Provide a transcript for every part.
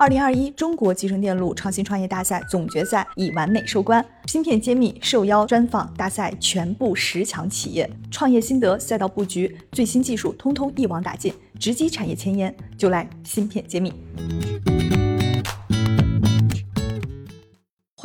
二零二一中国集成电路创新创业大赛总决赛已完美收官，芯片揭秘受邀专访大赛全部十强企业，创业心得、赛道布局、最新技术，通通一网打尽，直击产业前沿，就来芯片揭秘。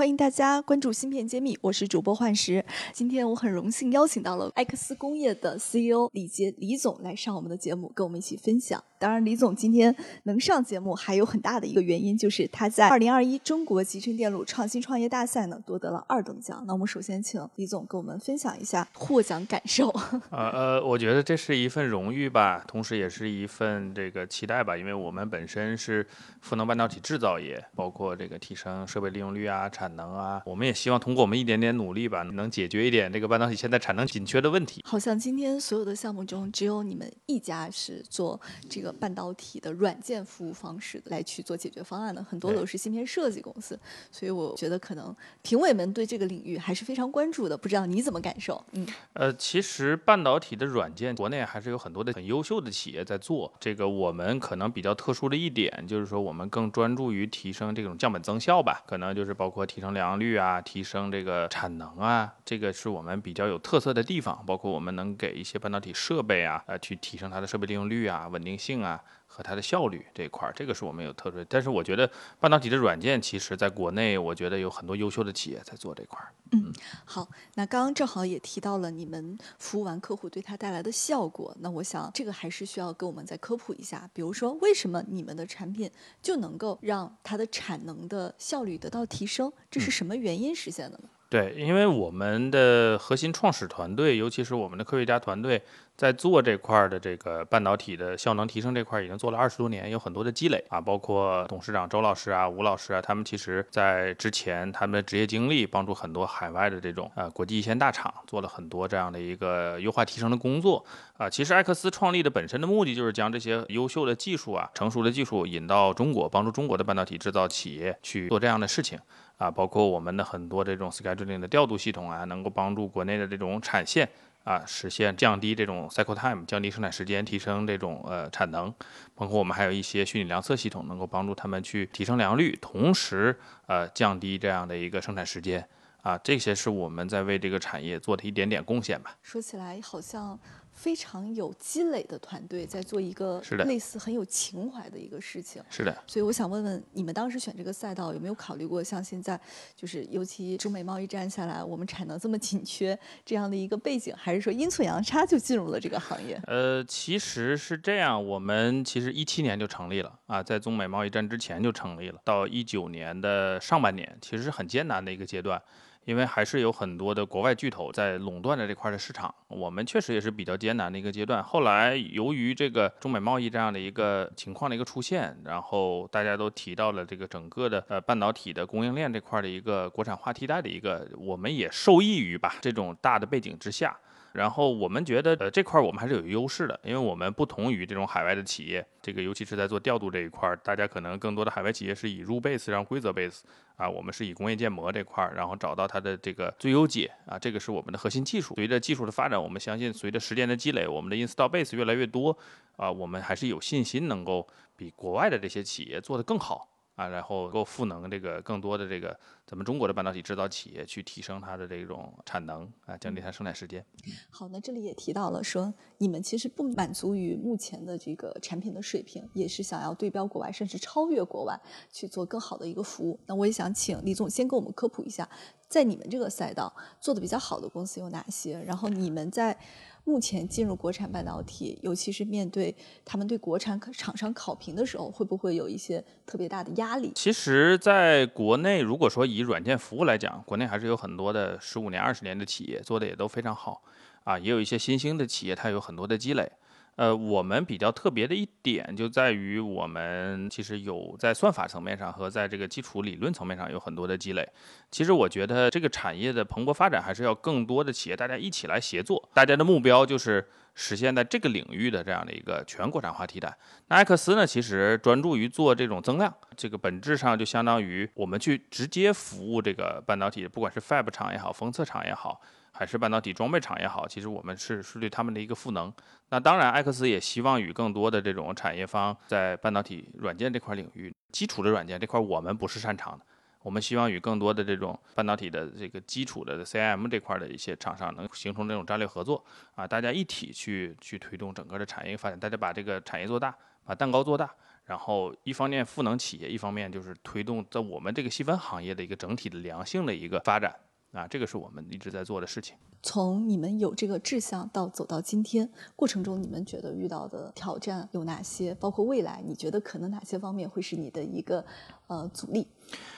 欢迎大家关注芯片揭秘，我是主播幻石。今天我很荣幸邀请到了艾克斯工业的 CEO 李杰李总来上我们的节目，跟我们一起分享。当然，李总今天能上节目，还有很大的一个原因，就是他在二零二一中国集成电路创新创业大赛呢夺得了二等奖。那我们首先请李总跟我们分享一下获奖感受。呃呃，我觉得这是一份荣誉吧，同时也是一份这个期待吧，因为我们本身是赋能半导体制造业，包括这个提升设备利用率啊、产能啊，我们也希望通过我们一点点努力吧，能解决一点这个半导体现在产能紧缺的问题。好像今天所有的项目中，只有你们一家是做这个。半导体的软件服务方式来去做解决方案的，很多都是芯片设计公司，所以我觉得可能评委们对这个领域还是非常关注的。不知道你怎么感受？嗯，呃，其实半导体的软件，国内还是有很多的很优秀的企业在做。这个我们可能比较特殊的一点，就是说我们更专注于提升这种降本增效吧，可能就是包括提升良率啊，提升这个产能啊，这个是我们比较有特色的地方。包括我们能给一些半导体设备啊，呃，去提升它的设备利用率啊，稳定性。啊，和它的效率这一块儿，这个是我们有特殊。但是我觉得半导体的软件，其实在国内，我觉得有很多优秀的企业在做这块儿。嗯，好，那刚刚正好也提到了你们服务完客户对它带来的效果，那我想这个还是需要给我们再科普一下。比如说，为什么你们的产品就能够让它的产能的效率得到提升？这是什么原因实现的呢？对，因为我们的核心创始团队，尤其是我们的科学家团队，在做这块的这个半导体的效能提升这块，已经做了二十多年，有很多的积累啊。包括董事长周老师啊、吴老师啊，他们其实在之前他们的职业经历，帮助很多海外的这种呃国际一线大厂做了很多这样的一个优化提升的工作啊。其实艾克斯创立的本身的目的就是将这些优秀的技术啊、成熟的技术引到中国，帮助中国的半导体制造企业去做这样的事情。啊，包括我们的很多这种 scheduling 的调度系统啊，能够帮助国内的这种产线啊，实现降低这种 cycle time，降低生产时间，提升这种呃产能。包括我们还有一些虚拟量测系统，能够帮助他们去提升良率，同时呃降低这样的一个生产时间。啊，这些是我们在为这个产业做的一点点贡献吧。说起来好像。非常有积累的团队在做一个类似很有情怀的一个事情。是的。所以我想问问，你们当时选这个赛道有没有考虑过，像现在就是尤其中美贸易战下来，我们产能这么紧缺这样的一个背景，还是说阴错阳差就进入了这个行业？呃，其实是这样，我们其实一七年就成立了啊，在中美贸易战之前就成立了，到一九年的上半年，其实是很艰难的一个阶段。因为还是有很多的国外巨头在垄断着这块的市场，我们确实也是比较艰难的一个阶段。后来由于这个中美贸易这样的一个情况的一个出现，然后大家都提到了这个整个的呃半导体的供应链这块的一个国产化替代的一个，我们也受益于吧这种大的背景之下。然后我们觉得，呃，这块我们还是有优势的，因为我们不同于这种海外的企业，这个尤其是在做调度这一块，大家可能更多的海外企业是以 rule base 然后规则 base 啊，我们是以工业建模这块，然后找到它的这个最优解啊，这个是我们的核心技术。随着技术的发展，我们相信随着时间的积累，我们的 install base 越来越多啊，我们还是有信心能够比国外的这些企业做得更好。啊，然后够赋能这个更多的这个咱们中国的半导体制造企业，去提升它的这种产能啊，降低它生产时间。好，那这里也提到了说，你们其实不满足于目前的这个产品的水平，也是想要对标国外，甚至超越国外去做更好的一个服务。那我也想请李总先给我们科普一下，在你们这个赛道做的比较好的公司有哪些？然后你们在。目前进入国产半导体，尤其是面对他们对国产厂商考评的时候，会不会有一些特别大的压力？其实，在国内，如果说以软件服务来讲，国内还是有很多的十五年、二十年的企业做的也都非常好，啊，也有一些新兴的企业，它有很多的积累。呃，我们比较特别的一点就在于，我们其实有在算法层面上和在这个基础理论层面上有很多的积累。其实我觉得这个产业的蓬勃发展，还是要更多的企业大家一起来协作，大家的目标就是实现在这个领域的这样的一个全国产化替代。那艾克斯呢，其实专注于做这种增量，这个本质上就相当于我们去直接服务这个半导体，不管是 Fab 厂也好，封测厂也好，还是半导体装备厂也好，其实我们是是对他们的一个赋能。那当然，艾克斯也希望与更多的这种产业方在半导体软件这块领域，基础的软件这块我们不是擅长的。我们希望与更多的这种半导体的这个基础的 CM 这块的一些厂商能形成这种战略合作啊，大家一起去去推动整个的产业发展，大家把这个产业做大，把蛋糕做大，然后一方面赋能企业，一方面就是推动在我们这个细分行业的一个整体的良性的一个发展啊，这个是我们一直在做的事情。从你们有这个志向到走到今天过程中，你们觉得遇到的挑战有哪些？包括未来，你觉得可能哪些方面会是你的一个呃阻力？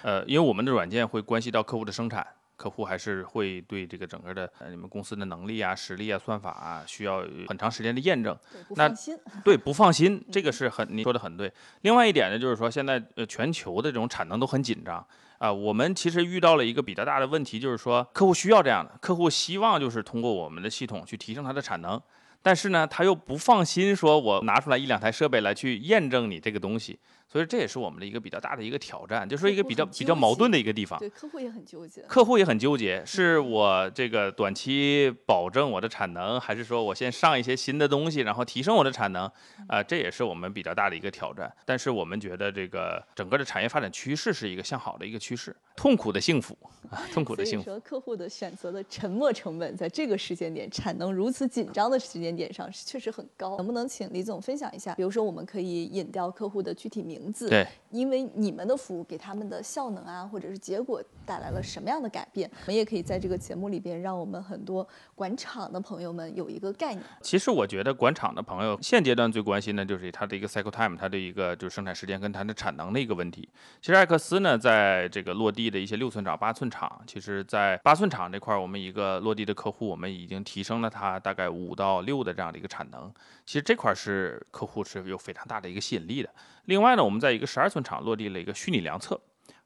呃，因为我们的软件会关系到客户的生产，客户还是会对这个整个的呃你们公司的能力啊、实力啊、算法啊，需要很长时间的验证。那放心。对，不放心，这个是很你说的很对。另外一点呢，就是说现在呃全球的这种产能都很紧张啊、我们其实遇到了一个比较大的问题，就是说客户需要这样的，客户希望就是通过我们的系统去提升它的产能，但是呢，他又不放心说我拿出来一两台设备来去验证你这个东西，所以这也是我们的一个比较大的一个挑战，就是说一个比较比较矛盾的一个地方。对，客户也很纠结。客户也很纠结，是我这个短期保证我的产能，还是说我先上一些新的东西，然后提升我的产能？啊、这也是我们比较大的一个挑战。但是我们觉得这个整个的产业发展趋势是一个向好的一个趋势，痛苦的幸福啊，痛苦的幸福。说，客户的选择的沉没成本，在这个时间点，产能如此紧张的时间点上，确实很高。能不能请李总分享一下？比如说，我们可以引掉客户的具体名字，对，因为你们的服务给他们的效能啊，或者是结果带来了什么样的改变？我们也可以在这个节目里边，让我们很多管场的朋友们有一个概念。其实我觉得管场的朋友现阶段最关心的就是它的一个 cycle time，它的一个就是生产时间跟它的产能的一个问题。其实艾克斯呢，在这个落地的一些六寸厂、八寸厂，其实在八寸厂这块儿，我们一个落地的客户，我们已经提升了它大概五到六的这样的一个产能。其实这块是客户是有非常大的一个吸引力的。另外呢，我们我们在一个十二寸厂落地了一个虚拟量测。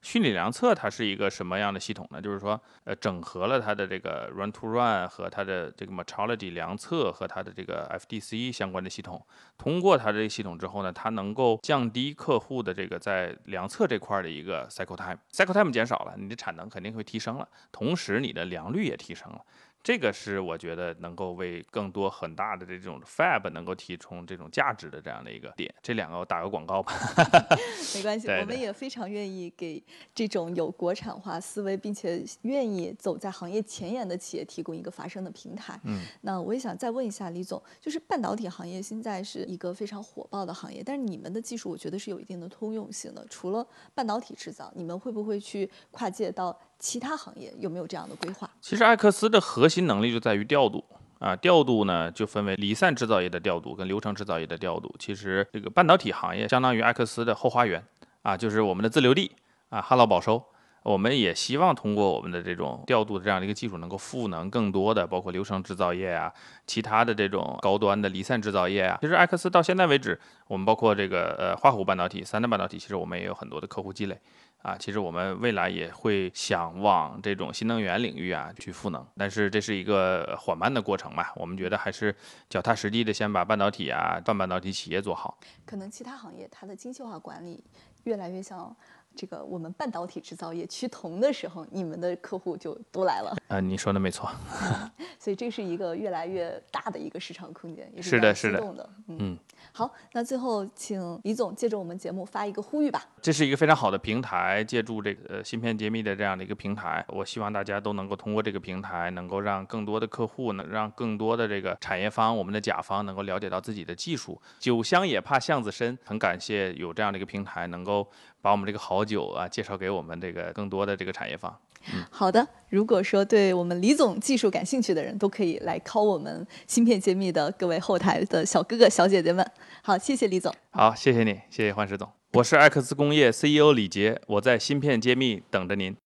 虚拟量测它是一个什么样的系统呢？就是说，呃，整合了它的这个 run to run 和它的这个 metrology 量测和它的这个 FDC 相关的系统。通过它这个系统之后呢，它能够降低客户的这个在量测这块的一个 cycle time，cycle time 减少了，你的产能肯定会提升了，同时你的良率也提升了。这个是我觉得能够为更多很大的这种 fab 能够提供这种价值的这样的一个点。这两个我打个广告吧。没关系，对我们也非常愿意给这种有国产化思维，并且愿意走在行业前沿的企业提供一个发声的平台。嗯，那我也想再问一下李总，就是半导体行业现在是一个非常火爆的行业，但是你们的技术我觉得是有一定的通用性的。除了半导体制造，你们会不会去跨界到其他行业？有没有这样的规划？其实艾克斯的核心能力就在于调度啊，调度呢就分为离散制造业的调度跟流程制造业的调度。其实这个半导体行业相当于艾克斯的后花园啊，就是我们的自留地啊，旱涝保收。我们也希望通过我们的这种调度的这样的一个技术，能够赋能更多的，包括流程制造业啊，其他的这种高端的离散制造业啊。其实艾克斯到现在为止，我们包括这个呃花湖半导体、三代半导体，其实我们也有很多的客户积累。啊，其实我们未来也会想往这种新能源领域啊去赋能，但是这是一个缓慢的过程嘛。我们觉得还是脚踏实地的先把半导体啊、半半导体企业做好。可能其他行业它的精细化管理越来越像这个我们半导体制造业趋同的时候，你们的客户就都来了。啊，你说的没错。所以这是一个越来越大的一个市场空间，也是的是的嗯，好，那最后请李总借着我们节目发一个呼吁吧。这是一个非常好的平台，借助这个呃芯片揭秘的这样的一个平台，我希望大家都能够通过这个平台，能够让更多的客户，能让更多的这个产业方，我们的甲方能够了解到自己的技术。酒香也怕巷子深，很感谢有这样的一个平台，能够把我们这个好酒啊介绍给我们这个更多的这个产业方。好的，如果说对我们李总技术感兴趣的人，都可以来 call 我们芯片揭秘的各位后台的小哥哥小姐姐们。好，谢谢李总。好，谢谢你，谢谢幻石总，我是艾克斯工业 CEO 李杰，我在芯片揭秘等着您。